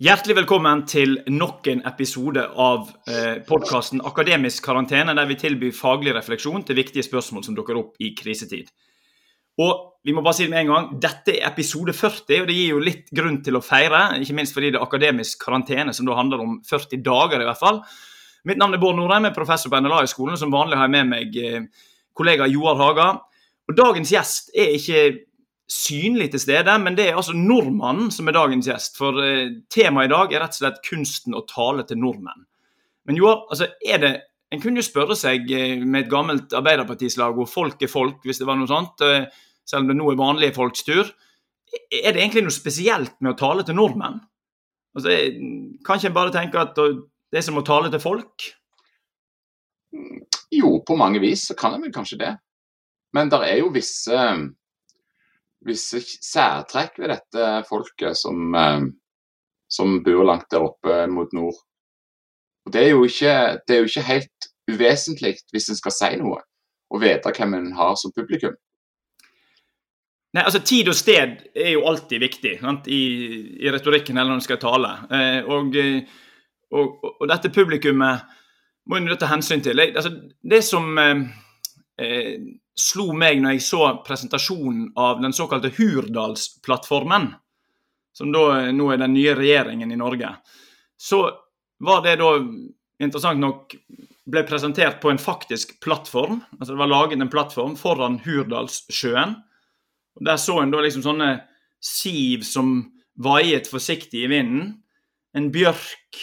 Hjertelig velkommen til nok en episode av eh, podkasten Akademisk karantene, der vi tilbyr faglig refleksjon til viktige spørsmål som dukker opp i krisetid. Og vi må bare si det med en gang, Dette er episode 40, og det gir jo litt grunn til å feire. Ikke minst fordi det er akademisk karantene, som da handler om 40 dager i hvert fall. Mitt navn er Bård Norheim, er professor på NLA-skolen. Som vanlig har jeg med meg eh, kollega Joar Haga. Og Dagens gjest er ikke synlig til stede, men det er altså nordmannen som er dagens gjest. For eh, temaet i dag er rett og slett kunsten å tale til nordmenn. Men Joar, altså er det En kunne jo spørre seg eh, med et gammelt Arbeiderpartislag hvor folk er folk, hvis det var noe sånt, eh, selv om det nå er vanlige folks tur. Er det egentlig noe spesielt med å tale til nordmenn? Altså, kan ikke en bare tenke at det er som å tale til folk? Jo, på mange vis så kan en vel kanskje det. Men det er jo visse visse særtrekk ved dette folket som, eh, som bor langt der oppe mot nord. Og det er ikke, det er jo ikke helt uvesentlig hvis en skal si noe, og vite hvem en har som publikum. Nei, altså Tid og sted er jo alltid viktig I, i, retorikken eller når en skal tale. Eh, og, og, og, dette publikummet må en ta hensyn til. Altså, det som eh, eh slo meg når jeg så presentasjonen av den såkalte Hurdalsplattformen, som da nå er den nye regjeringen i Norge, så var det da interessant nok ble presentert på en faktisk plattform. altså Det var laget en plattform foran Hurdalssjøen. og Der så en da liksom sånne siv som vaiet forsiktig i vinden. En bjørk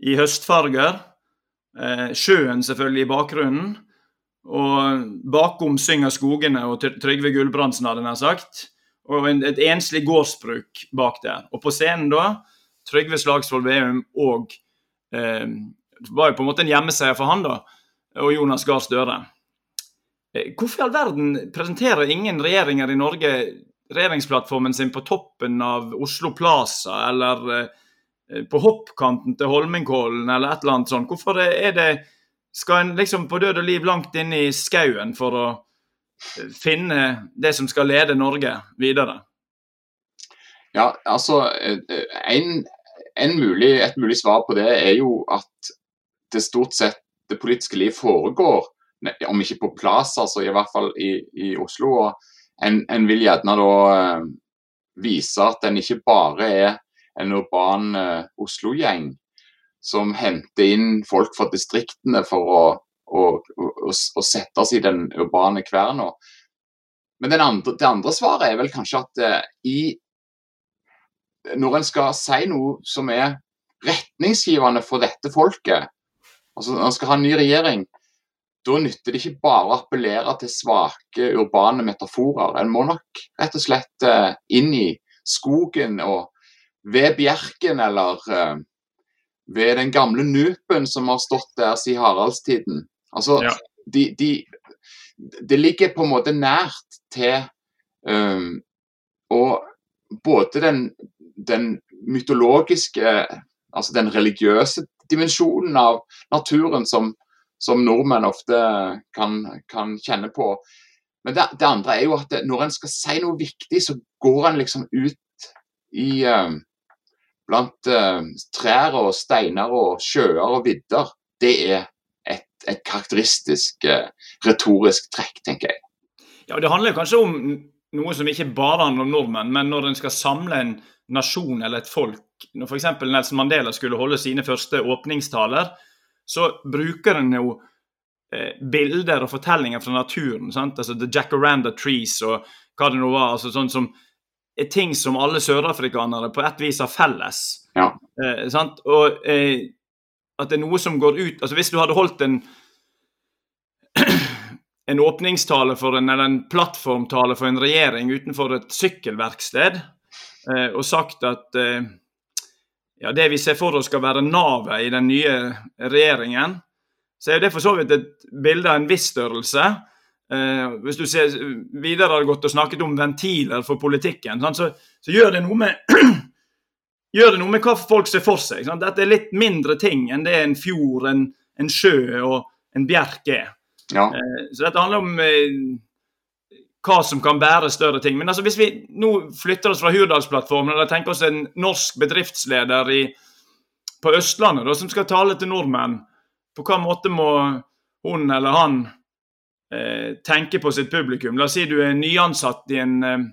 i høstfarger. Eh, sjøen selvfølgelig i bakgrunnen. Og bakom synger skogene og Trygve Gulbrandsen, hadde jeg sagt. Og et enslig gårdsbruk bak der. Og på scenen da, Trygve Slagsvold Veum og eh, var jo på en måte en hjemmeseier for han, da. Og Jonas Gahr Støre. Eh, hvorfor i all verden presenterer ingen regjeringer i Norge regjeringsplattformen sin på toppen av Oslo Plaza eller eh, på hoppkanten til Holmenkollen eller et eller annet sånt? Hvorfor er det skal en liksom på død og liv langt inn i skauen for å eh, finne det som skal lede Norge videre? Ja, altså eh, en, en mulig, Et mulig svar på det er jo at det stort sett det politiske liv foregår, om ikke på plass, altså i hvert fall i, i Oslo. og en, en, vil gjerne da eh, vise at en ikke bare er en urban uh, Oslo-gjeng, som henter inn folk fra distriktene for å, å, å, å sette oss i den urbane kverna. Men andre, det andre svaret er vel kanskje at uh, i, når en skal si noe som er retningsgivende for dette folket, altså når en skal ha en ny regjering, da nytter det ikke bare å appellere til svake urbane metaforer. En må nok rett og slett uh, inn i skogen og ved bjerken eller uh, ved den gamle Nupen som har stått der siden Haraldstiden. Altså, ja. de, de, det ligger på en måte nært til um, Og både den, den, mytologiske, altså den religiøse dimensjonen av naturen som, som nordmenn ofte kan, kan, kjenne på. Men det, det, andre er jo at når en skal si noe viktig, så går en liksom ut i um, blant eh, trær og steiner og sjøer og vidder, det er et, et karakteristisk eh, retorisk trekk, tenker jeg. Ja, Det handler kanskje om noe som ikke bare handler om nordmenn, men når en skal samle en nasjon eller et folk. Når f.eks. Nelson Mandela skulle holde sine første åpningstaler, så bruker en jo eh, bilder og fortellinger fra naturen. sant? Altså The Jacaranda Trees og hva det nå var. altså sånn som ting som alle sørafrikanere på et vis har felles. Ja. Eh, og eh, at det er noe som går ut altså Hvis du hadde holdt en en åpningstale for en, eller en plattformtale for en regjering utenfor et sykkelverksted eh, og sagt at eh, ja, det vi ser for oss skal være navet i den nye regjeringen, så er det for så vidt et bilde av en viss størrelse. Eh, hvis du ser videre har gått og snakket om ventiler for politikken, så, så, gjør det noe med gjør det noe med hva folk ser for seg. Sant? Dette er litt mindre ting enn det en fjord, en, en sjø og en bjerk er. Ja. Eh, så dette handler om eh, hva som kan bære større ting. Men altså, hvis vi nå flytter oss fra Hurdalsplattformen og tenker oss en norsk bedriftsleder i, på Østlandet da, som skal tale til nordmenn, på hva måte må hun eller han eh, tenke på sitt publikum? La oss si du er nyansatt i en eh,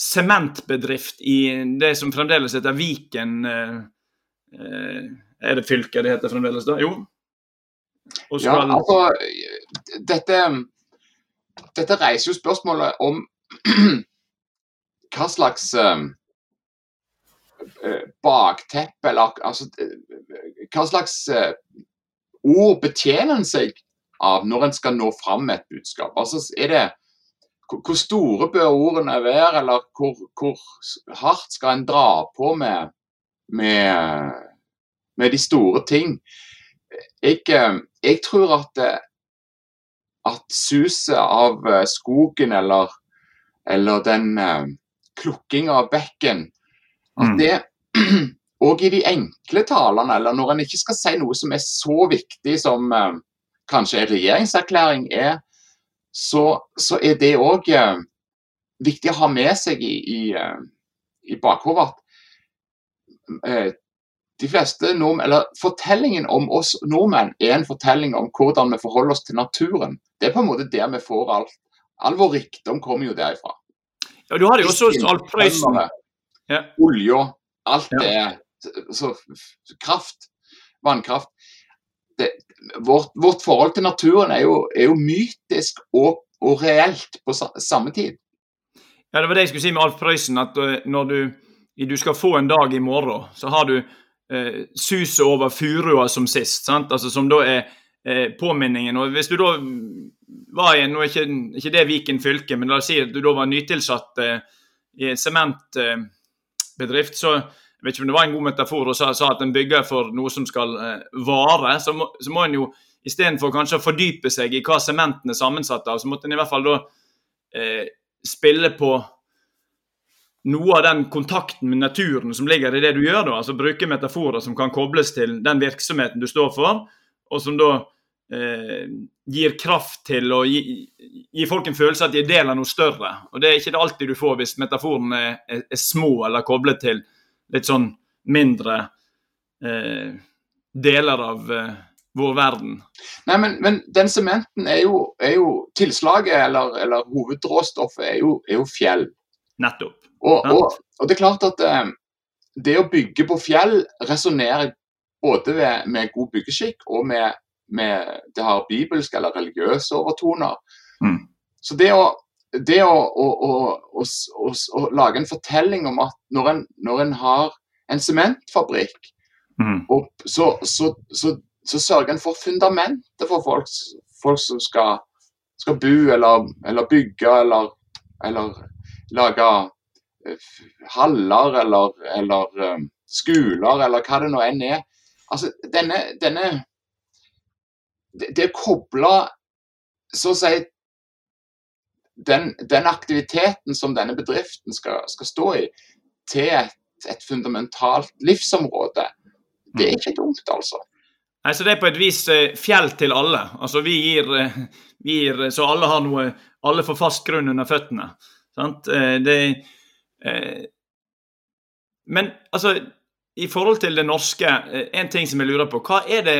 sementbedrift i det som fremdeles heter Viken. Eh, er det fylket det heter fremdeles, da? Jo. Ja, altså, dette dette reiser jo spørsmålet om hva slags bakteppe eller altså, Hva slags ord betjener en seg av når en skal nå fram med et budskap? Altså, er det hvor store bør ordene være, eller hvor, hvor hardt skal en dra på med, med, med de store ting? Jeg, jeg tror at at suset av eh, skogen eller, eller den klukkinga av bekken At mm. det og i de enkle talene, eller når en ikke skal si noe som er så viktig som kanskje en regjeringserklæring er, så, så er det òg eh, viktig å ha med seg i, i, uh, i bakhodet at de fleste nordmenn, eller Fortellingen om oss nordmenn er en fortelling om hvordan vi forholder oss til naturen. Det er på en måte der vi får alt. All vår rikdom kommer jo derifra. Ja, Du har jo også Alf Prøysen. Ja. Olja. Alt det ja. så, Kraft. Vannkraft. Det, vårt, vårt, forhold til naturen er jo, er jo mytisk og, og, reelt på samme tid. Ja, Det var det jeg skulle si med Alf Prøysen. At eh, når du, du skal få en dag i morgen, så har du eh, suset over furua som sist. Altså Som da er eh, påminningen. og Hvis du da var i Nå er ikke, ikke det Viken fylke, men la oss si at du da var nytilsatt eh, i en sementbedrift, så jeg vet ikke om det var en god metafor og sa, sa at en bygger for noe som skal eh, vare, så må, så må en jo istedenfor kanskje å fordype seg i hva sementen er sammensatt av, så måtte en i hvert fall da eh, spille på noe av den kontakten med naturen som ligger i det du gjør. da, altså Bruke metaforer som kan kobles til den virksomheten du står for, og som da eh, gir kraft til å gi, gi, folk en følelse at de er del av noe større. Og Det er ikke det alltid du får hvis metaforene er, er, er, små eller koblet til litt sånn mindre eh, deler av eh, vår verden. Nei, men, men den sementen er jo, er jo tilslaget, eller, eller hovedråstoffet, er jo, er jo fjell. Nettopp. Og, og, og, det er klart at eh, det å bygge på fjell resonnerer både ved, med god byggeskikk og med, med, det har bibelske eller religiøse overtoner. Mm. Så det å, det å, å, å, lage en fortelling om at når en, når en har en sementfabrikk, mm. så, så, så, så, sørger en for fundamentet for folk, folk som skal, skal bo eller, eller bygge eller, eller lage haller eller, eller um, skoler eller hva det nå enn er. Altså, denne, denne det, det å koble så å si den, den, aktiviteten som denne bedriften skal, skal stå i, til et, et, fundamentalt livsområde, det er mm. ikke dumt, altså. Nei, så Det er på et vis eh, fjell til alle. Altså Vi gir, eh, vi gir så alle har noe Alle får fast grunn under føttene. Sant? Eh, det, Eh, men altså, i forhold til det norske, eh, en ting som jeg lurer på. Hva er det,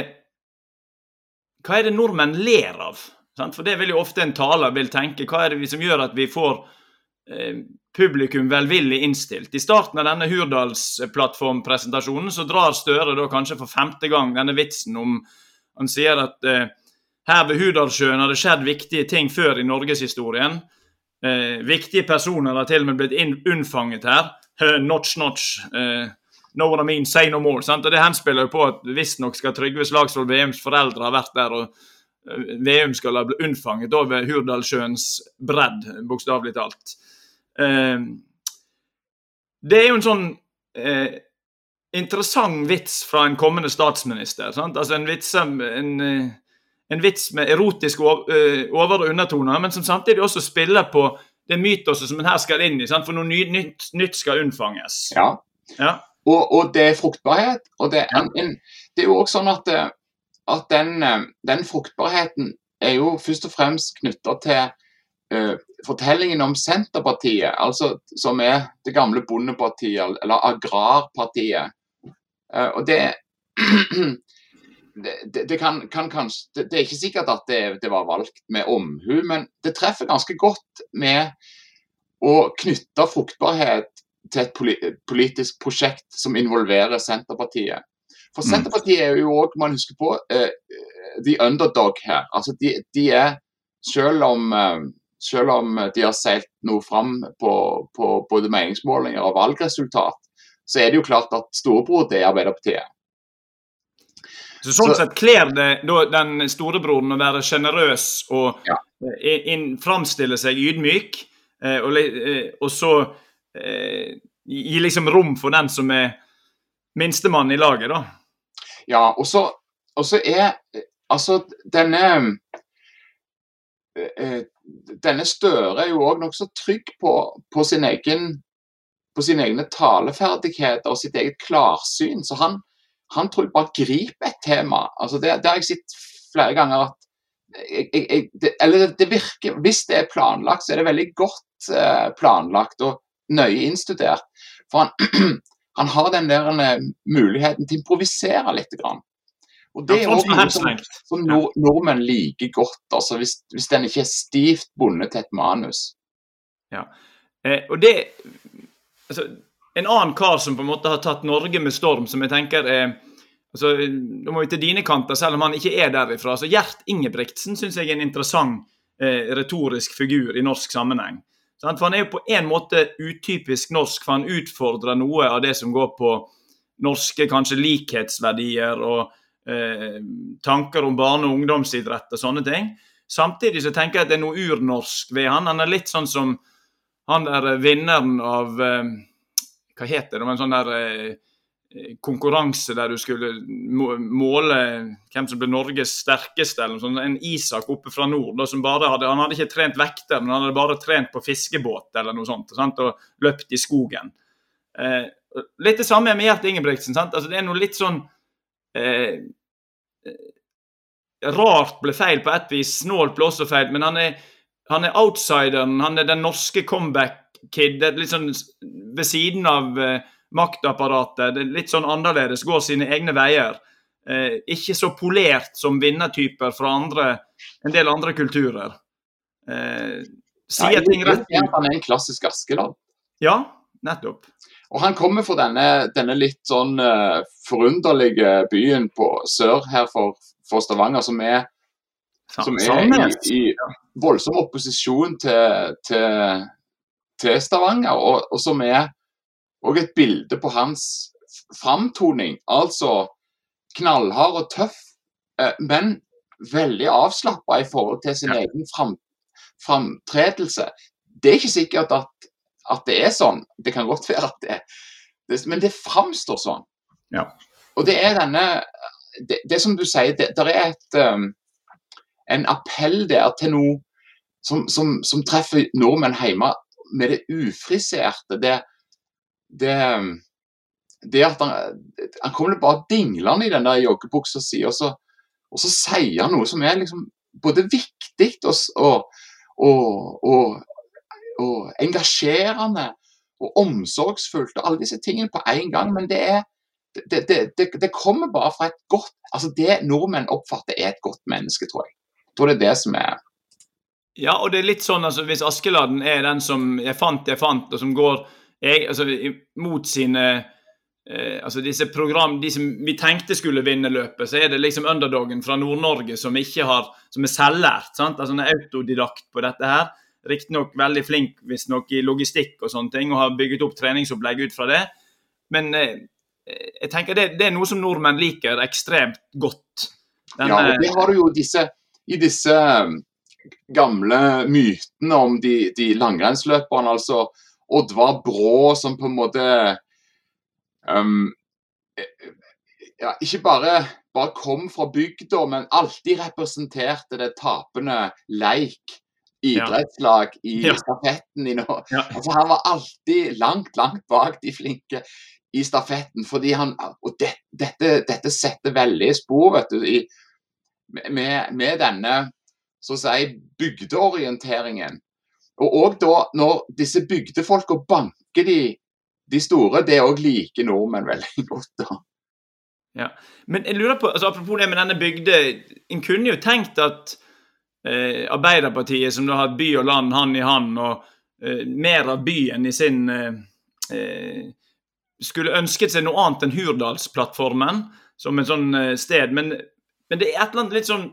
hva er det nordmenn ler av? For det vil jo ofte en taler vil tenke. Hva er det som gjør at vi får eh, publikum velvillig innstilt? I starten av denne Hurdalsplattformpresentasjonen så drar Støre da kanskje for femte gang denne vitsen om Han sier at eh, her ved Hurdalssjøen har det skjedd viktige ting før i norgeshistorien. Eh, viktige personer har til og med blitt unnfanget her. Notch, notch. Eh, know what I mean, say no more. Sant? Og Det henspiller jo på at visstnok skal Trygve Slagsvold Veums foreldre ha vært der. og eh, Veum skal ha blitt unnfanget over Hurdalssjøens bredd, bokstavelig talt. Eh, det er jo en sånn eh, interessant vits fra en kommende statsminister. Altså en vits, en, en en vits med erotiske eh, over- og undertoner, men som samtidig også spiller på det mytoset som en her skal inn i. Sant? For noe nytt, nytt, skal unnfanges. Ja. ja. Og, og, det er fruktbarhet. Og det, en, en, det er jo også sånn at, eh, at den, eh, den, fruktbarheten er jo først og fremst knytta til uh, fortellingen om Senterpartiet, altså, som er det gamle bondepartiet, eller agrarpartiet. Uh, og det, det, det, kan, kan kanskje, det, det, er ikke sikkert at det, var valgt med omhu, men det treffer ganske godt med å knytte fruktbarhet til et politisk prosjekt som involverer Senterpartiet. For mm. Senterpartiet er jo òg, man husker på, uh, the underdog her. Altså de, de er, selv om, uh, selv om de har seilt noe fram på, på både meningsmålinger og valgresultat, så er det jo klart at storebror det er Arbeiderpartiet. Så Sånn så, sett kler det den storebroren å være sjenerøs og ja. in, framstille seg ydmyk, og, og, så eh, gi liksom rom for den som er minstemann i laget, da. Ja, og så, er altså denne eh, denne Støre er jo òg nokså trygg på, på, sin egen, på sine egne taleferdigheter og sitt eget klarsyn. Så han, han tror jeg bare griper et tema. Altså det, det har jeg sett flere ganger at jeg, jeg, det, Eller det virker Hvis det er planlagt, så er det veldig godt eh, planlagt og nøye innstudert. For han, han har den der eh, muligheten til å improvisere litt. Grann. Og Det er også noe som, som nord, nordmenn liker godt, altså hvis, hvis den ikke er stivt bundet til et manus. Ja, eh, og det altså, En annen kar som på en måte har tatt Norge med storm, som jeg tenker er altså, Nå må vi til dine kanter, selv om han ikke er derifra. altså Gjert Ingebrigtsen syns jeg er en interessant eh, retorisk figur i norsk sammenheng. For Han er jo på en måte utypisk norsk, for han utfordrer noe av det som går på norske kanskje likhetsverdier og eh, tanker om barne- og ungdomsidrett og sånne ting. Samtidig så tenker jeg at det er noe urnorsk ved han. Han er litt sånn som han der vinneren av eh, Hva heter det? Men sånn der eh, konkurranse der du skulle måle hvem som ble Norges sterkeste. eller sånn, En Isak oppe fra nord da, som bare hadde, han hadde ikke trent vekter, men han hadde bare trent på fiskebåt eller noe sånt, sant, og løpt i skogen. Eh, litt det samme med Gjert Ingebrigtsen. sant, altså Det er noe litt sånn eh, Rart ble feil på et vis, snålt ble også feil, men han er, han er outsideren. Han er den norske comeback-kid. Litt sånn ved siden av eh, maktapparatet det er litt sånn annerledes, går sine egne veier. Eh, ikke så polert som vinnertyper fra andre, en del andre kulturer. Eh, sier ting rett. Han er en klassisk Askeland. Ja, nettopp. Og Han kommer fra denne, denne litt sånn uh, forunderlige byen på sør her for, for Stavanger, som er, som er i, i voldsom opposisjon til, til, til Stavanger, og, og som er og et bilde på hans framtoning. Altså knallhard og tøff, eh, men veldig avslappa i forhold til sin ja. egen fram, framtredelse. Det er ikke sikkert at, at, det er sånn. Det kan godt være at det er Men det framstår sånn. Ja. Og det er denne Det, det som du sier, det, der er et, um, en appell der til noe som, som, som treffer nordmenn hjemme med det ufriserte. det det, det at han, han kommer bare dinglende i den der joggebuksa si, og, og, så sier han noe som er liksom både viktig og, og, og, engasjerende og omsorgsfullt, og alle disse tingene på en gang. Men det er det, det, det, det, kommer bare fra et godt altså Det nordmenn oppfatter er et godt menneske, tror jeg. Jeg tror det er det som er Ja, og det er litt sånn altså hvis Askeladden er den som 'jeg fant, jeg fant', og som går jeg, altså, mot sine eh, altså disse program, De som vi tenkte skulle vinne løpet, så er det liksom underdogen fra Nord-Norge som ikke har, som er selvlært. sant? Altså En autodidakt på dette her. Riktignok veldig flink hvis nok i logistikk og sånne ting, og har bygget opp treningsopplegg ut fra det. Men eh, jeg tenker det, det, er noe som nordmenn liker ekstremt godt. Denne, ja, og det har du jo disse, i disse gamle mytene om de, de langrennsløperne. altså Oddvar Brå som på en måte um, ja, Ikke bare, bare kom fra bygda, men alltid representerte det tapende leik idrettslag i ja. stafetten. I no ja. altså, han var alltid langt, langt bak de flinke i stafetten. fordi han, og det, dette, dette, setter veldig spor vet du, i, med, med, denne så å si, bygdeorienteringen. Og òg da når disse bygdefolka banker de, de store, det òg liker nordmenn veldig godt. da. Ja. Men jeg lurer på, altså apropos det med denne bygde, En kunne jo tenkt at eh, Arbeiderpartiet, som da har by og land hand i hand, og eh, mer av byen i sin eh, eh Skulle ønsket seg noe annet enn Hurdalsplattformen som et sånn eh, sted. Men, men, det er et eller annet litt sånn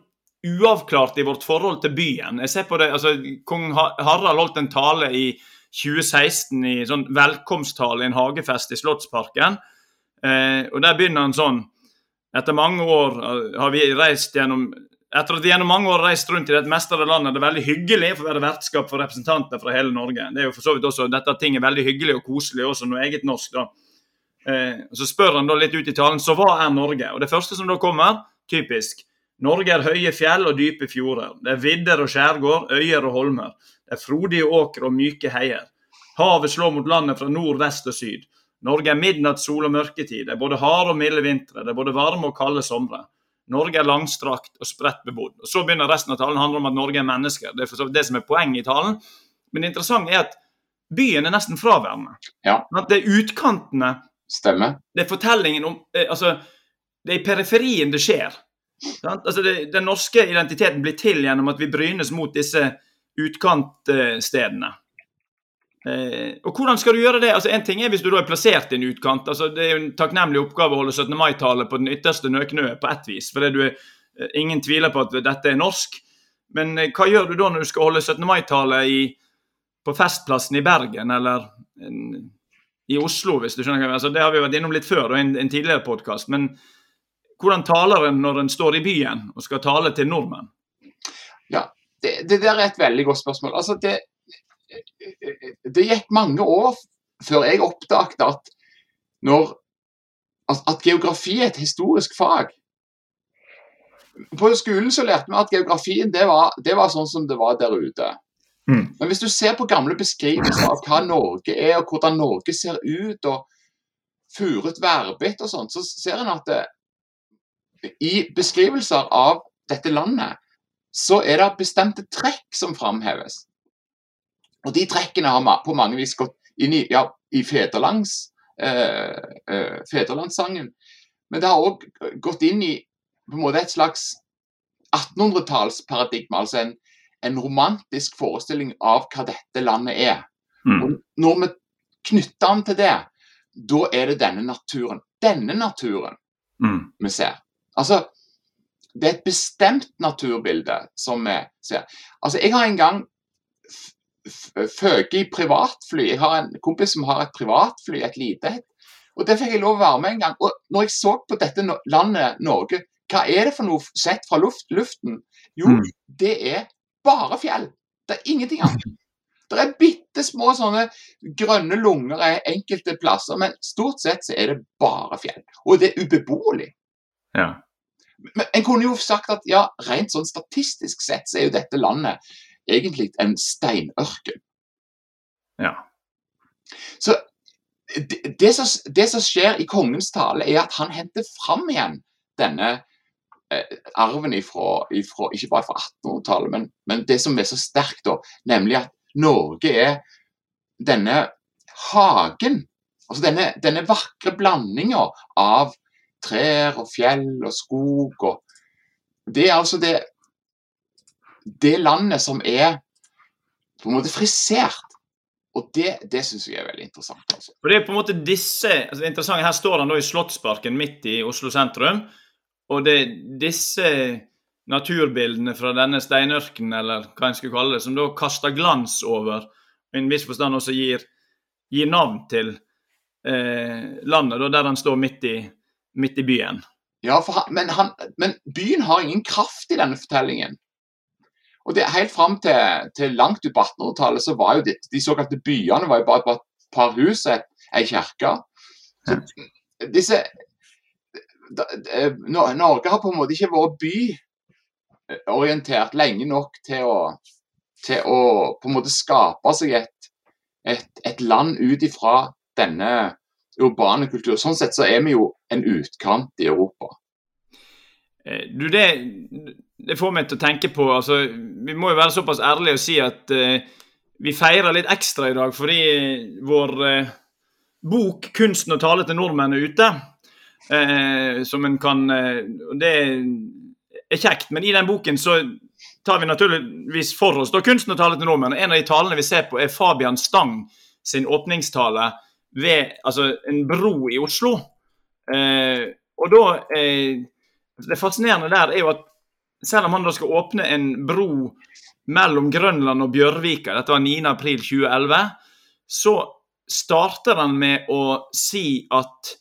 uavklart i vårt forhold til byen. Jeg ser på det, altså Kong Harald holdt en tale i 2016 i sånn velkomsttale i en hagefest i Slottsparken. Eh, og Der begynner han sånn Etter mange år har vi reist gjennom etter at vi gjennom mange år har reist rundt i det meste av det landet, det er veldig hyggelig å være vertskap for representanter fra hele Norge. Det er jo for så vidt også, Dette ting er veldig hyggelig og koselig, også noe eget norsk. da. Eh, så spør han da litt ut i talen så hva er Norge? Og Det første som da kommer, typisk Norge er høye fjell og dype fjorder. Det er vidder og skjærgård, øyer og holmer. Det er frodige åkre og myke heier. Havet slår mot landet fra nord, vest og syd. Norge er midnatt, sol og mørketid. Det er både harde og milde vintre. Det er både varme og kalde somre. Norge er langstrakt og spredt bebodd. Og Så begynner resten av talen handler om at Norge er mennesker. Det er det som er poenget i talen. Men det interessante er at byen er nesten fraværende. Ja. At det er utkantene Stemmer. Det er fortellingen om eh, Altså, det er i periferien det skjer. Altså, det, Den norske identiteten blir til gjennom at vi brynes mot disse utkantstedene. Eh, og Hvordan skal du gjøre det? Altså En ting er hvis du da er plassert i en utkant. altså Det er jo en takknemlig oppgave å holde 17. mai-tale på den ytterste nøknø på ett vis. for du er, eh, Ingen tviler på at dette er norsk. Men eh, hva gjør du da når du skal holde 17. mai-tale på Festplassen i Bergen eller en, i Oslo? hvis du skjønner altså Det har vi vært innom litt før, i en, en tidligere podkast. Men hvordan taler en når en står i byen og skal tale til nordmenn? Ja, det, det der er et veldig godt spørsmål. Altså det det gikk mange år før jeg oppdaget at, når, at geografi er et historisk fag. På skolen så lærte vi at geografien det var, det var sånn som det var der ute. Mm. Men hvis du ser på gamle beskrivelser av hva Norge er, og hvordan Norge ser ut, og furet værbitt og sånt, så ser en at det, i beskrivelser av dette landet, så er det bestemte trekk som framheves. Og De trekkene har på mange vis gått inn i, ja, i federlands, eh, eh, federlandssangen. Men det har òg gått inn i på en måte et slags 1800-tallsparadigme. Altså en, en, romantisk forestilling av hva dette landet er. Mm. Og Når vi knytter den til det, da er det denne naturen. Denne naturen mm. vi ser. Altså, det er et bestemt naturbilde som vi ser. Altså, Jeg har en gang føket i privatfly. Jeg har en kompis som har et privatfly, et lite et. Og Det fikk jeg lov å være med en gang. Og når jeg så på dette landet Norge, hva er det for noe sett fra luft, luften? Jo, mm. det er bare fjell. Det er ingenting annet. Det er bitte små sånne grønne lunger enkelte plasser, men stort sett så er det bare fjell. Og det er ubeboelig. Ja. Men en kunne jo sagt at ja, rent sånn statistisk sett så er jo dette landet egentlig en steinørken. Ja. Så det, det, som, det, som, skjer i kongens tale, er at han henter fram igjen denne eh, arven ifra, ifra, ikke bare fra 1800-tallet, men, men, det som er så sterkt, da, nemlig at Norge er denne hagen. Altså denne, denne vakre blandinga av trær og fjell og skog. Og det er altså det det landet som er på en måte frisert. Og det, det syns jeg er veldig interessant. Altså. For det er på en måte disse, altså interessante Her står han da i Slottsparken midt i Oslo sentrum. Og det er disse naturbildene fra denne steinørkenen, eller hva en skulle kalle det, som da kaster glans over, i en viss forstand også gir, gir navn til eh, landet, da, der han står midt i, midt i byen. Ja, han, men, han, men, byen har ingen kraft i denne fortellingen. Og det Helt fram til, til langt ut på 1800-tallet så var jo de, de såkalte byene var jo bare, et par hus og ei kirke. Disse Norge har på en måte ikke vært byorientert lenge nok til å, til å på en måte skape seg et, et, et land ut ifra denne urbane kultur. Sånn sett så er vi jo en utkant i Europa. Eh, du, det, det, får meg til å tenke på altså, Vi må jo være såpass ærlige og si at uh, vi feirer litt ekstra i dag fordi vår uh, bok 'Kunsten å tale til nordmenn' er ute. Uh, som en kan eh, Det er kjekt, men i den boken så tar vi naturligvis for oss da kunsten å tale til nordmenn. En av de talene vi ser på, er Fabian Stang sin åpningstale ved altså, en bro i Oslo. Eh, og da eh, Det fascinerende der er jo at selv om han da skal åpne en bro mellom Grønland og Bjørvika, dette var 9.4.2011, så starter han med å si at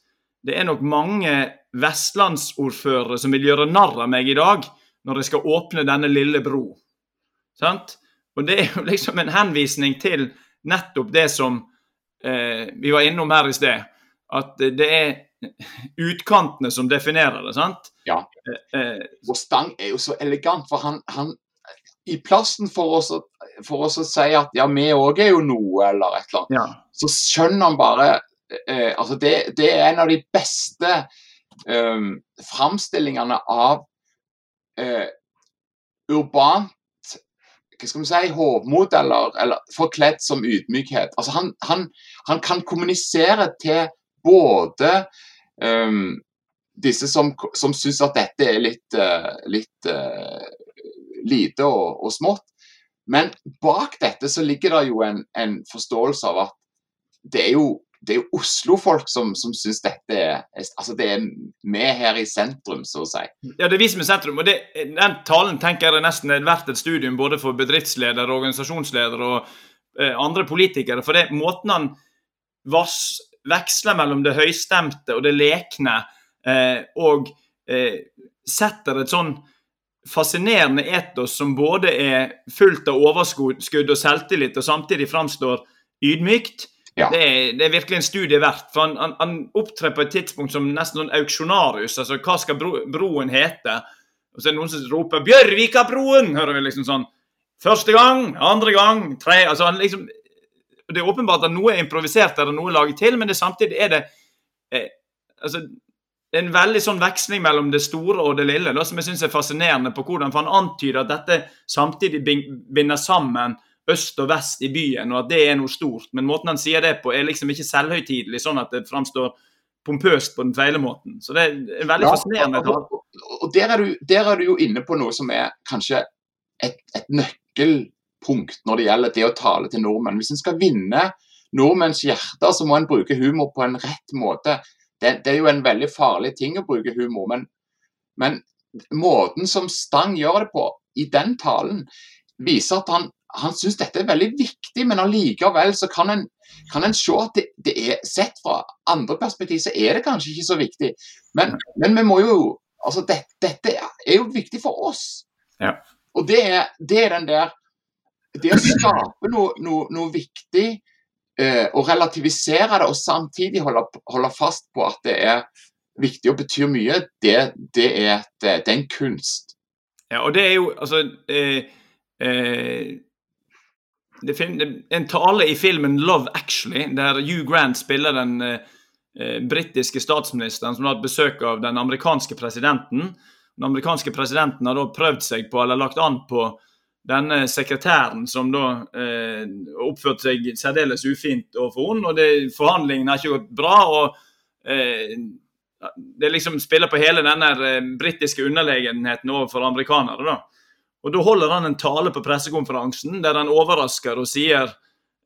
det er nok mange vestlandsordførere som vil gjøre narr av meg i dag når jeg skal åpne denne lille bro. Sant? Og det er jo liksom en henvisning til nettopp det som eh, vi var innom her i sted. At det er utkantene som definerer det, sant? Ja. Eh, eh og Stang er jo så elegant, for han, han i plassen for oss, for oss, å si at ja, vi òg er jo noe, eller et eller annet, ja. så skjønner han bare eh, altså det, det, er en av de beste eh, framstillingene av eh, urbant hva skal vi si, hovmod eller, eller forkledd som ydmykhet. Altså han, han, han kan kommunisere til både um, disse som, som syns at dette er litt, uh, litt uh, lite og, og, smått. Men bak dette så ligger det jo en, en forståelse av at det er jo, er jo Oslo-folk som, som syns dette er Altså det er vi her i sentrum, så å si. Ja, det er vi som er sentrum. Og det, den talen tenker jeg nesten er verdt et studium både for bedriftsledere, organisasjonsledere og eh, andre politikere. For det måten han veksler mellom det høystemte og det lekne, eh, og eh, setter et sånn fascinerende etos som både er fullt av overskudd og selvtillit, og samtidig framstår ydmykt. Ja. Det, er, det, er, virkelig en studie verdt. for Han, han, han opptrer på et tidspunkt som nesten sånn auksjonarius. altså Hva skal bro, broen hete? Og så er det noen som roper 'Bjørvikabroen!' hører vi liksom sånn. Første gang, andre gang, tre altså han liksom, Det er åpenbart at noe er improvisert eller noe er laget til, men det, samtidig er det eh, altså det er en veldig sånn veksling mellom det store og det lille da, som jeg synes er fascinerende. på hvordan, Han antyder at dette samtidig binder sammen øst og vest i byen, og at det er noe stort. Men måten han sier det på, er liksom ikke selvhøytidelig, sånn at det framstår pompøst på den feile måten. Så det er veldig ja, fascinerende. Og, og der, er du, der, er du, jo inne på noe som er kanskje et, et nøkkelpunkt når det gjelder det å tale til nordmenn. Hvis en skal vinne nordmenns hjerter, så må en bruke humor på en rett måte det, det, er jo en veldig farlig ting å bruke humor, men, men måten som Stang gjør det på i den talen, viser at han, han syns dette er veldig viktig, men allikevel så kan en, kan en se at det, det, er sett fra andre perspektiv, så er det kanskje ikke så viktig. Men, men vi må jo Altså, det, dette er jo viktig for oss. Ja. Og det er, det er, den der Det å skape noe, noe, noe viktig eh, og relativisere det og samtidig holde, holde, fast på at det er viktig og betyr mye, det, det, er, det, det er, en kunst. Ja, og det er jo altså eh, eh, en tale i filmen 'Love Actually', der Hugh Grant spiller den eh, eh, britiske statsministeren som har hatt besøk av den amerikanske presidenten. Den amerikanske presidenten har da prøvd seg på, eller lagt an på, denne sekretæren som da eh, oppførte seg særdeles ufint overfor henne. og det, Forhandlingene har ikke gått bra. og eh, Det liksom spiller på hele denne eh, britiske underlegenheten overfor amerikanere. da. Og Da holder han en tale på pressekonferansen der han overrasker og sier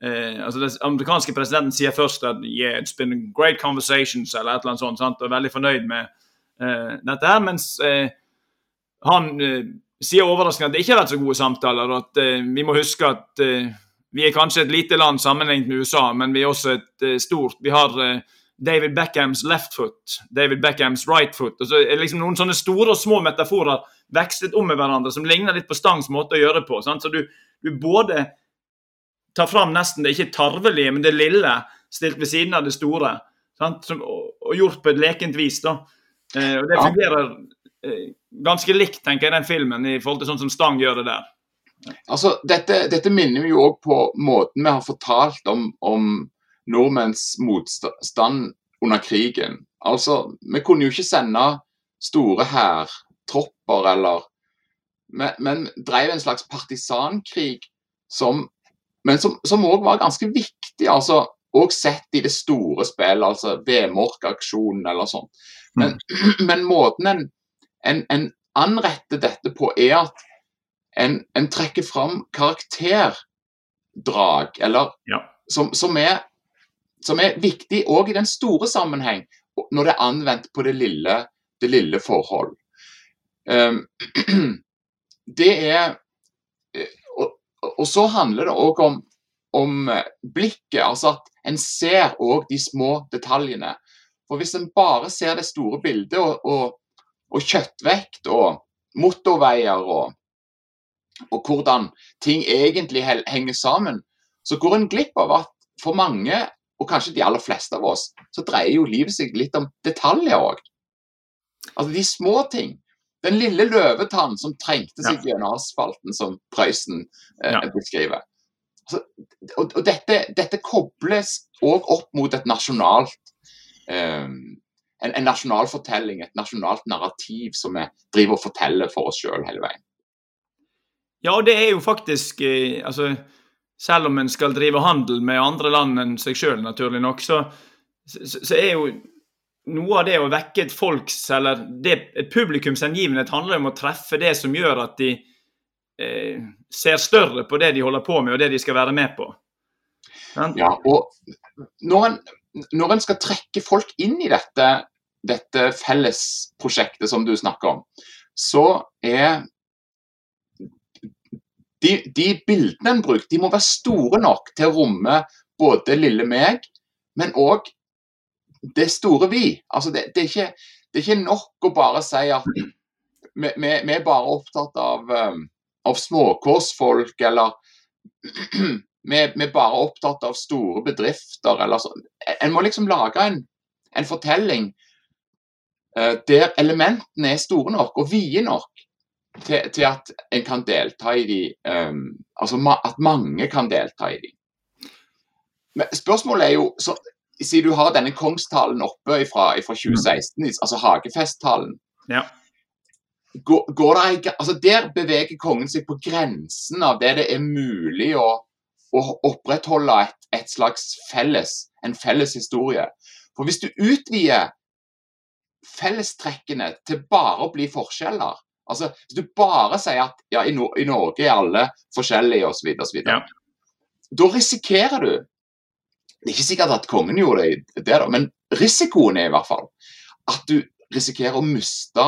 eh, altså Den amerikanske presidenten sier først at yeah, it's been great conversations, eller et eller annet sånt, sant? og er veldig fornøyd med eh, dette her, mens eh, han sier overraskende at det ikke har vært så gode samtaler. og at uh, Vi må huske at uh, vi er kanskje et lite land sammenlignet med USA, men vi er også et uh, stort. Vi har David Beckhams left foot, David Beckhams right foot. og så er det liksom Noen sånne store og små metaforer vekslet om med hverandre som ligner litt på Stangs måte å gjøre det på. Sant? Så du, du, både tar fram nesten det ikke tarvelige, men det lille stilt ved siden av det store. Som, og, og, gjort på et lekent vis. da. og Det fungerer ganske likt, tenker jeg, den filmen, i forhold til sånn som Stang gjør det der. Altså, dette, dette minner jo òg på måten vi har fortalt om, om nordmenns motstand under krigen. Altså, Vi kunne jo ikke sende store hærtropper eller Men, men drev en slags partisankrig som men som òg var ganske viktig. altså Òg sett i det store spillet, altså Vemork-aksjonen eller sånn. Men, mm. men måten en, en, en, anretter dette på, er at en, en trekker fram karakterdrag, eller ja. som, som, er, som, er, viktig òg i den store sammenheng, når det er anvendt på det lille, det lille forhold. Um, det er eh, og, og, så handler det òg om, om blikket. altså at en ser òg de små detaljene. For Hvis en bare ser det store bildet og, og, og kjøttvekt og motorveier og, og, hvordan ting egentlig henger sammen, så går en glipp av at for mange, og kanskje de aller fleste av oss, så dreier jo livet seg litt om detaljer òg. Altså de små ting. Den lille løvetann som trengte seg ja. gjennom asfalten, som Prøysen eh, ja. beskriver. Altså, og, og dette, dette, kobles òg opp mot et nasjonalt um, en, en, nasjonal fortelling, et nasjonalt narrativ som vi driver og forteller for oss sjøl hele veien. Ja, og det er jo faktisk eh, altså, Selv om en skal drive handel med andre land enn seg sjøl, naturlig nok, så, så, så, er jo noe av det å vekke et folks, eller det, et publikums hengivenhet, handler om å treffe det som gjør at de eh, ser større på det de holder på med, og det de skal være med på. Ja, og når en, når en skal trekke folk inn i dette, dette fellesprosjektet som du snakker om, så er de, de bildene en bruker, de må være store nok til å romme både lille meg, men òg det store vi. Altså det, det, er ikke, det, er ikke, nok å bare si at vi, vi, vi er bare opptatt av um, av småkårsfolk, eller vi, er bare opptatt av store bedrifter, eller sånn. En må liksom lage en, en fortelling der elementene er store nok og vide nok til, til, at en kan delta i de um, Altså ma at mange kan delta i de. Men spørsmålet er jo så, Siden du har denne kongstalen oppe fra 2016, mm. altså Hagefesttalen. Ja går, går det, altså Der beveger kongen seg på grensen av det det er mulig å, å opprettholde et, et, slags felles, en felles historie. For hvis du utvider fellestrekkene til bare å bli forskjeller altså Hvis du bare sier at ja, i, no i Norge er alle forskjellige osv., osv. Ja. Da risikerer du Det er ikke sikkert at kongen gjorde det, det da, men risikoen er i hvert fall at du risikerer å miste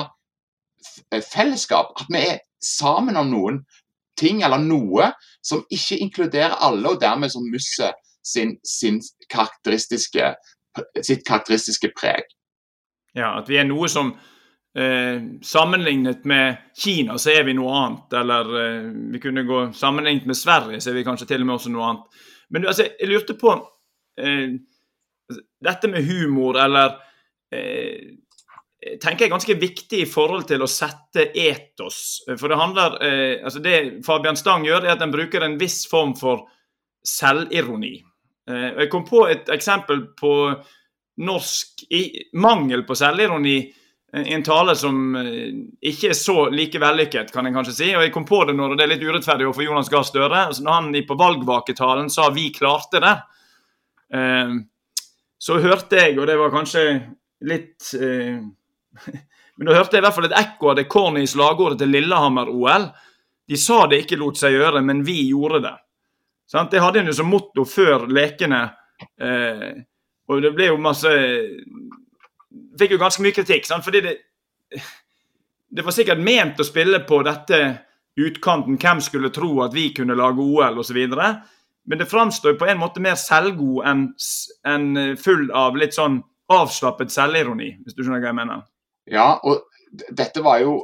Eh, fellesskap. At vi er sammen om noen ting eller noe som ikke inkluderer alle, og dermed som mister sin, sin karakteristiske, sitt karakteristiske preg. Ja, at vi er noe som eh, Sammenlignet med Kina så er vi noe annet. Eller eh, vi kunne gå sammenlignet med Sverige så er vi kanskje til og med også noe annet. Men altså, jeg lurte på eh, dette med humor eller eh, tenker jeg er ganske viktig i forhold til å sette etos. For det handler eh, altså Det Fabian Stang gjør, er at han bruker en viss form for selvironi. Eh, jeg kom på et eksempel på norsk mangel på selvironi i en tale som eh, ikke er så like vellykket, kan jeg kanskje si. Og jeg kom på det når det er litt urettferdig overfor Jonas Gahr Støre. Altså når han på valgvaketalen sa 'vi klarte det', eh, så hørte jeg, og det var kanskje litt eh, Men da hørte jeg i hvert fall et ekko av det corny slagordet til Lillehammer-OL. De sa det ikke lot seg gjøre, men vi gjorde det. Det hadde en jo som motto før lekene. Og det ble jo masse Fikk jo ganske mye kritikk. Sant? Fordi det, det var sikkert ment å spille på dette utkanten. Hvem skulle tro at vi kunne lage OL osv. Men det framstår på en måte mer selvgod enn en full av litt sånn avslappet selvironi, hvis du skjønner hva jeg mener. Ja, og dette var jo,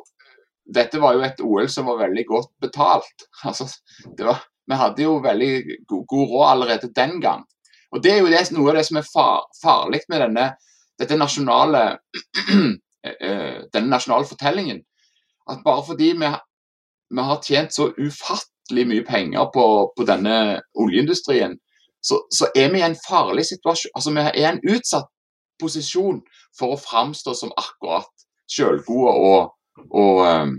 dette var jo et OL som var veldig godt betalt. Altså, var, vi hadde jo veldig god, god, råd allerede den gang. Og Det er jo det, noe av det som er far, farlig med denne, dette nasjonale, eh, denne nasjonale fortellingen. At bare fordi vi, vi, har tjent så ufattelig mye penger på, på denne oljeindustrien, så, så, er vi i en farlig situasjon. Altså Vi er i en utsatt posisjon for å framstå som akkurat sjølgode og, og, um,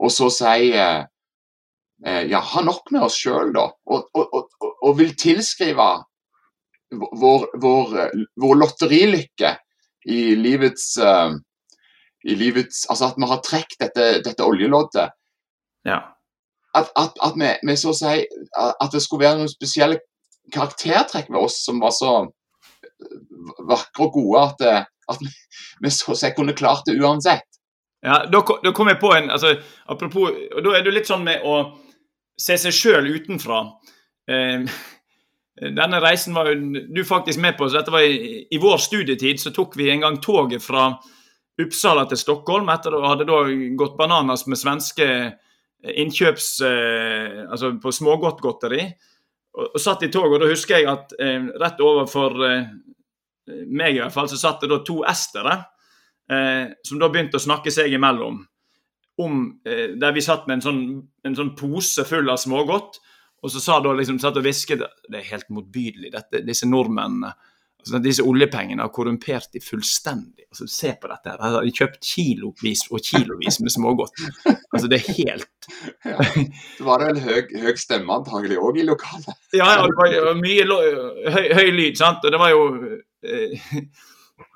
og, så si eh, ja, ha nok med oss sjøl, da. Og, og, vil tilskrive vår, vår, vår lotterilykke i livets, uh, i livets Altså at vi har trukket dette, dette oljeloddet. Ja. At, at, at vi, vi, så å si At det skulle være noen spesielle karaktertrekk ved oss som var så vakre og gode at, at vi, vi så å si kunne klart det uansett. Ja, da, da kom jeg på en altså, Apropos og Da er det litt sånn med å se seg sjøl utenfra. Eh, denne reisen var jo du faktisk med på. så dette var i, i, vår studietid så tok vi en gang toget fra Uppsala til Stockholm etter å hadde da gått bananas med svenske innkjøps... Eh, altså på smågodtgodteri. Og, og satt i toget, og da husker jeg at eh, rett overfor eh, meg i hvert fall, så satt det da to estere eh, som da begynte å snakke seg imellom. Om, eh, der vi satt med en sånn, en sånn pose full av smågodt. Og så sa da liksom, satt og hvisket Det er helt motbydelig, dette, disse nordmennene. Altså, disse oljepengene har korrumpert de fullstendig. Altså, se på dette. her, De har kjøpt kilovis og kilovis med smågodt. Altså, det er helt ja. Det var vel høy, høy stemme antagelig òg i lokalet? ja, ja, det var mye høy, høy lyd. sant? Og det var jo eh,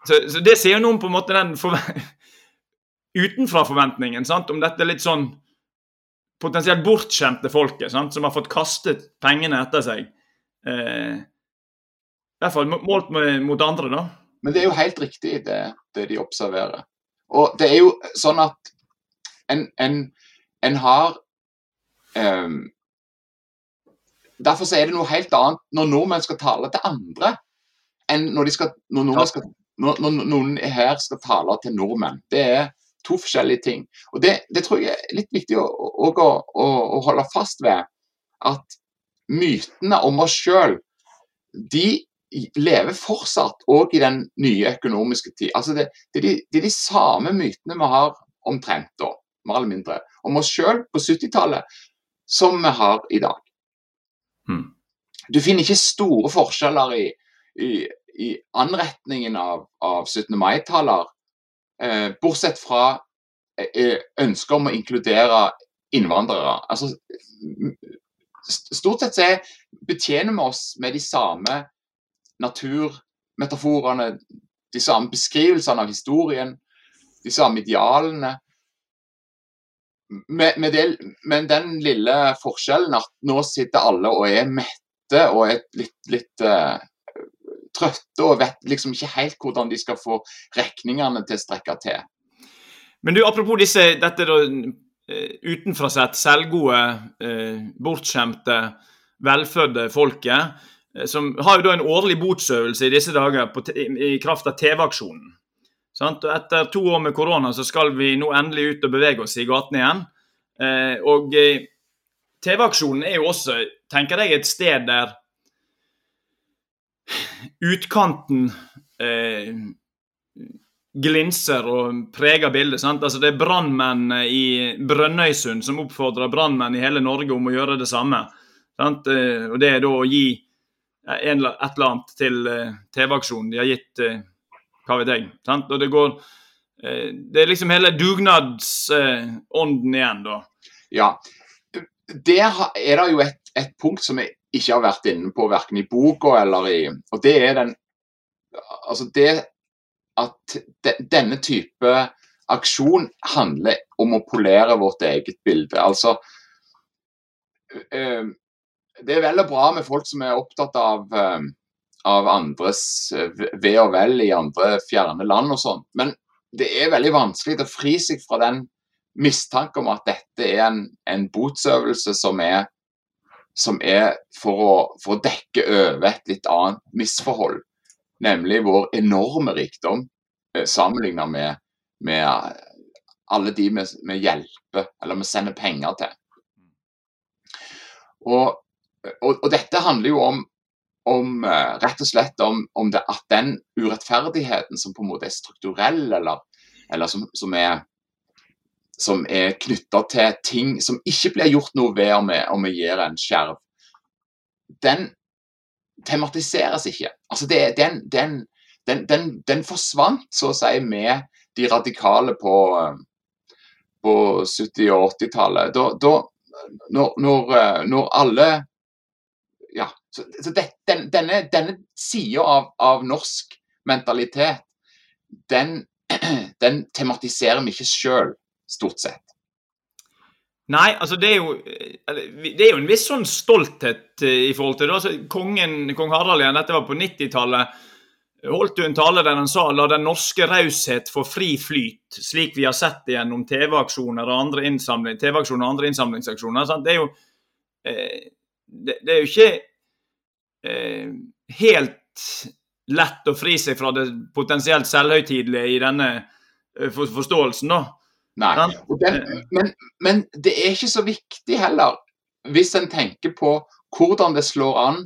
så, så, det sier noe om på en måte den utenfra-forventningen. sant? Om dette litt sånn potensielt bortskjemte folket sant? som har fått kastet pengene etter seg. Eh, I hvert fall målt med, mot andre, da. Men det er jo helt riktig, det, det, de observerer. Og det er jo sånn at en, en, en har um, Derfor er det noe helt annet når nordmenn skal tale til andre, enn når, skal, når skal når, når, noen her skal tale til nordmenn. Det er to forskjellige ting. Og Det, det tror jeg er litt viktig å, å, å, å holde fast ved. At mytene om oss sjøl, de lever fortsatt òg i den nye økonomiske tid. Altså det, det, er de, det, er de, samme mytene vi har omtrent da, mer eller mindre, om oss sjøl på 70-tallet, som vi har i dag. Hmm. Du finner ikke store forskjeller i, i i anretningen av, av 17. mai-taler, eh, bortsett fra eh, ønsket om å inkludere innvandrere. Altså, stort sett så betjener vi oss med de samme naturmetaforene, de samme beskrivelsene av historien, de samme idealene. Med, med del, men den lille forskjellen at nå sitter alle og er mette og er litt, litt uh, trøtte og vet liksom ikke helt hvordan de skal få regningene til å strekke til. Men du, Apropos disse, dette da, eh, utenfra sett selvgode, eh, bortskjemte, velfødde folket, eh, som har jo da en årlig botsøvelse i disse dager på, i kraft av TV-aksjonen. Og Etter to år med korona så skal vi nå endelig ut og bevege oss i gatene igjen. Og TV-aksjonen er jo også, tenker jeg, et sted der utkanten eh, glinser og preger bildet. sant? Altså Det er brannmenn i Brønnøysund som oppfordrer brannmenn i hele Norge om å gjøre det samme. sant? Eh, og Det er da å gi en, et eller annet til eh, TV-aksjonen. De har gitt eh, hva vet jeg. sant? Og Det går eh, Det er liksom hele dugnadsånden igjen, da. Ja. Der er det jo et, et punkt som er ikke har vært inne på verken i boka eller i Og det er den Altså det at de, denne type aksjon handler om å polere vårt eget bilde. Altså øh, Det er vel og bra med folk som er opptatt av, øh, av andres ve og vel i andre fjerne land og sånn, men det er veldig vanskelig å fri seg fra den mistanke om at dette er en, en botsøvelse som er som er for å, for å dekke over et litt annet misforhold. Nemlig vår enorme rikdom eh, sammenlignet med, med, alle de vi, hjelper, eller vi sender penger til. Og, og, og dette handler jo om, om uh, rett og slett om, om det, at den urettferdigheten som på en måte er strukturell, eller, eller som, som, er som er knytta til ting som ikke blir gjort noe ved om vi, om vi gir en skjerv, den tematiseres ikke. Altså det, den, den, den, den, forsvant så å si med de radikale på, på 70- og 80-tallet. Da, da, når, når, når alle Ja. Så, så det, den, denne, denne sida av, av, norsk mentalitet, den, den tematiserer vi ikke sjøl, stort sett. Nei, altså det er jo det er jo en viss sånn stolthet i forhold til det. Altså, kongen, Kong Harald igjen, dette var på 90-tallet holdt jo en tale der han sa la den norske raushet få fri flyt, slik vi har sett det gjennom TV-aksjoner og andre innsamling, TV og andre innsamlingsaksjoner. Sant? Det er jo eh, det, er jo ikke eh, helt lett å fri seg fra det potensielt selvhøytidelige i denne eh, forståelsen, da. Nei, den, men, men det er ikke så viktig heller, hvis en tenker på hvordan det slår an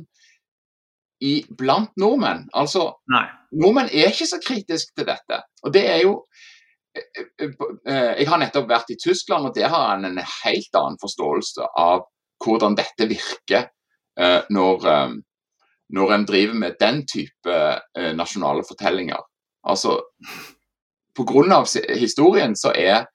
i, blant nordmenn. Altså, Nei. Nordmenn er ikke så kritiske til dette. Og det er jo eh, eh, eh, Jeg har nettopp vært i Tyskland, og der har en en helt annen forståelse av hvordan dette virker når, når en driver med den type nasjonale fortellinger. Altså, Pga. historien så er,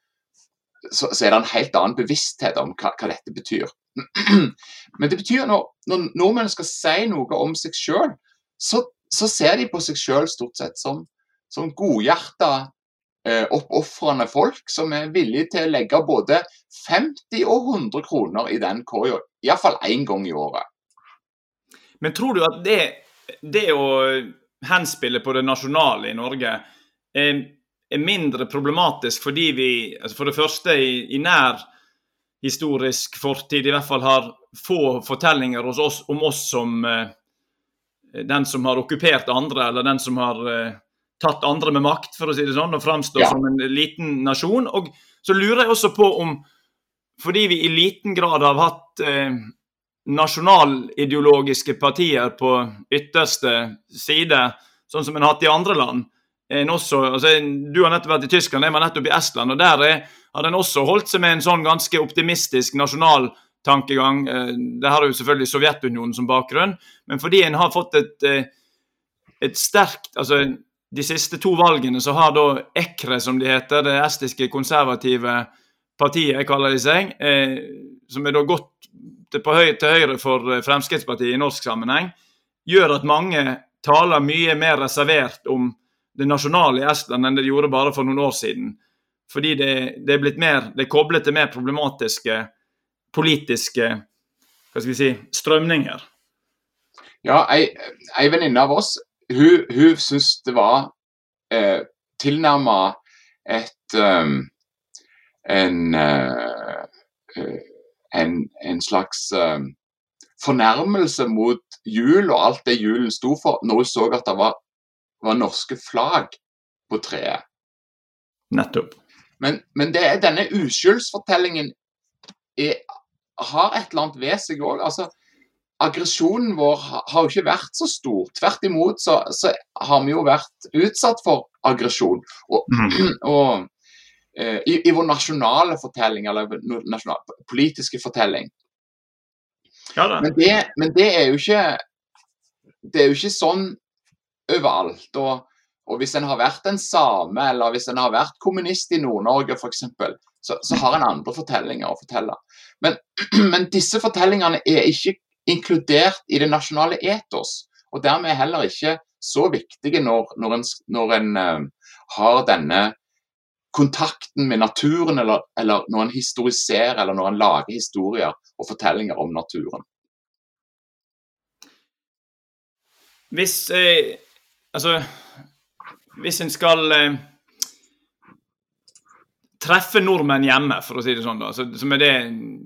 så, så er det en helt annen bevissthet om hva, hva dette betyr. Men det betyr når, når nordmenn skal si noe om seg sjøl, så, så, ser de på seg sjøl stort sett som, som godhjerta, eh, oppofrende folk som er villige til å legge både 50 og 100 kroner i den koia, iallfall én gang i året. Men tror du at det, det å henspille på det nasjonale i Norge er, er mindre problematisk fordi vi altså for det første i, i nær historisk fortid i hvert fall har få fortellinger hos oss, om oss som eh, den som har okkupert andre, eller den som har eh, tatt andre med makt, for å si det sånn, og framstår ja. som en liten nasjon. Og så lurer jeg også på om, fordi vi i liten grad har hatt eh, nasjonalideologiske partier på ytterste side, sånn som en har hatt i andre land, en også, altså, Du har nettopp vært i Tyskland, jeg var nettopp i Estland. og Der er, har en også holdt seg med en sånn ganske optimistisk nasjonal tankegang. Eh, det har jo selvfølgelig Sovjetunionen som bakgrunn, men fordi en har fått et, eh, et sterkt altså De siste to valgene så har da EKRE, som de heter, det estiske konservative partiet, kaller de seg, eh, som er da gått til, høy, til høyre for eh, Fremskrittspartiet i norsk sammenheng, gjør at mange taler mye mer reservert om det nasjonale i Estland enn det gjorde bare for noen år siden. Fordi det, det er blitt mer, det er koblet til mer problematiske politiske hva skal vi si, strømninger. Ja, ei, ei venninne av oss hun, hun syntes det var eh, tilnærma et um, en, uh, en, en slags um, fornærmelse mot jul og alt det julen sto for, når hun så at det var var norske flagg på treet. Nettopp. Men, men det er denne uskyldsfortellingen er, har et eller annet ved seg òg. Altså, aggresjonen vår har jo ikke vært så stor. Tvert imot så, så har vi jo vært utsatt for aggresjon. Og, mm. og eh, i, i, vår nasjonale fortelling, eller nasjonal, politiske fortelling. Ja, men, det, men, det, er jo ikke Det er jo ikke sånn overalt. Og, og hvis en har vært en same, eller hvis en har vært kommunist i Nord-Norge f.eks., så, så har en andre fortellinger å fortelle. Men, men, disse fortellingene er ikke inkludert i det nasjonale etos. Og dermed er heller ikke så viktige når, når en, når en uh, har denne kontakten med naturen, eller, eller, når en historiserer eller når en lager historier og fortellinger om naturen. Hvis eh, Altså, hvis en skal eh, treffe nordmenn hjemme, for å si det sånn, da, som er det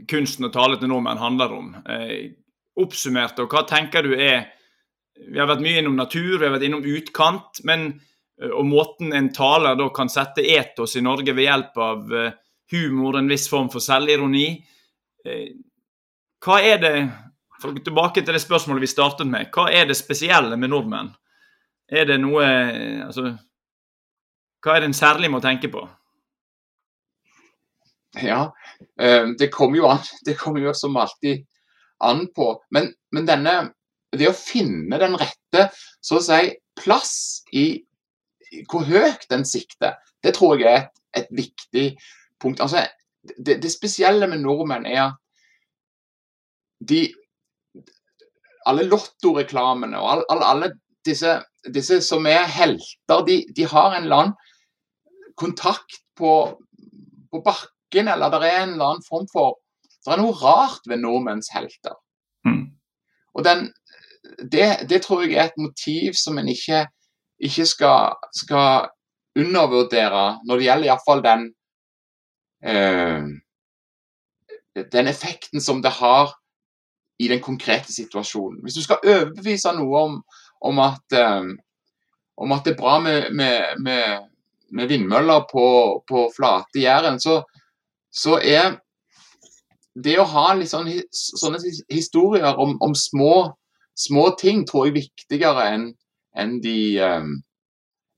kunsten å tale til nordmenn handler om. Eh, oppsummert, og hva tenker du er Vi har vært mye innom natur, vi har vært innom utkant, men, eh, og måten en taler da kan sette etos i Norge ved hjelp av eh, humor, en viss form for selvironi. Eh, hva er det for å gå tilbake til det spørsmålet vi startet med. Hva er det spesielle med nordmenn? Er det noe Altså Hva er det en særlig må tenke på? Ja, eh, det kommer jo an. Det kommer jo som alltid an på. Men, men denne Det å finne den rette så å si plass i hvor høyt den sikter, det tror jeg er et, et viktig punkt. Altså, det, det, spesielle med nordmenn er at de Alle lottoreklamene og alle, all, alle disse, disse, som er helter, de, de, har en eller annen kontakt på, på bakken, eller det er en eller annen form for Det er noe rart ved nordmenns helter. Mm. Og den, det, det, tror jeg er et motiv som en ikke, ikke skal, skal, undervurdere når det gjelder iallfall den øh, den effekten som det har i den konkrete situasjonen. Hvis du skal overbevise noe om, om, at, um, om at, det er bra med, med, med, med vindmøller på, på flate Jæren, så, så, er det å ha litt sånn, sånne historier om, om små, små, ting, tror jeg viktigere enn en de, um,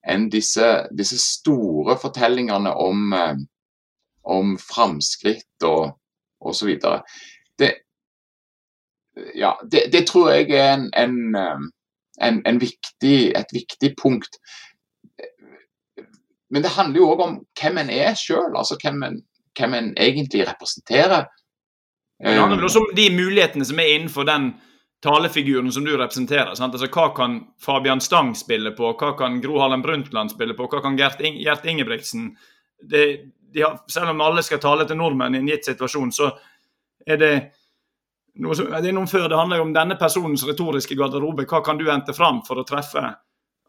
enn disse, disse, store fortellingene om, um, om framskritt og osv. Det, ja, det, det, tror jeg er en, en, en, en viktig, et viktig punkt. Men det handler jo òg om hvem en er sjøl, altså hvem en, hvem en, egentlig representerer. Det handler vel også om de mulighetene som er innenfor den talefiguren som du representerer. Altså, hva kan Fabian Stang spille på, hva kan Gro Harlem Brundtland spille på, hva kan Gert, In Gert Ingebrigtsen det, de har, Selv om alle skal tale til nordmenn i en gitt situasjon, så er det noe som, det er noe før det handler om denne personens retoriske garderobe. Hva kan du hente fram for å treffe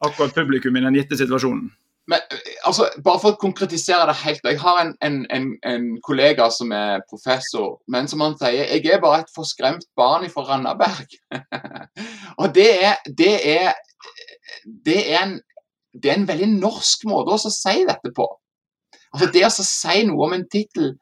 akkurat publikum i den gitte situasjonen? Men, altså, bare for å konkretisere det helt. Jeg har en, en, en, en, kollega som er professor, men som han sier jeg er bare et forskremt barn fra Randaberg. og det er, det er, det er, det er en veldig norsk måte å si dette på. Altså Det å si noe om en tittel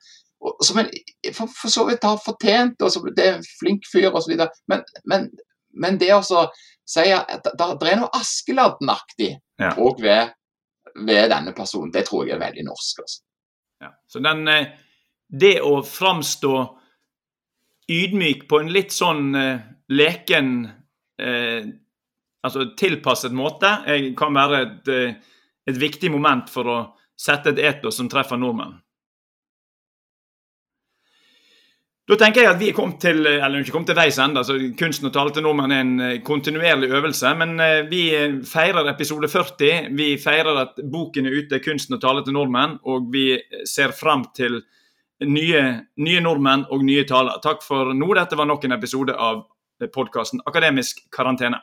som en for, for, så vidt har fortjent, og så, det er en flink fyr osv. Men, men, men det å si at det, er noe Askeladden-aktig òg ja. ved, ved, denne personen, det tror jeg er veldig norsk. Altså. Ja. Så den, eh, det å framstå ydmyk på en litt sånn uh, leken uh, altså tilpasset måte, kan være et, et viktig moment for å sette et etos som treffer nordmenn. Da tenker jeg at vi er kommet til eller ikke kommet til veis ende. altså Kunsten å tale til nordmenn er en eh, kontinuerlig øvelse. Men eh, vi feirer episode 40. Vi feirer at boken er ute, 'Kunsten å tale til nordmenn'. Og vi ser fram til nye, nye nordmenn og nye taler. Takk for nå. Dette var nok en episode av podkasten Akademisk karantene.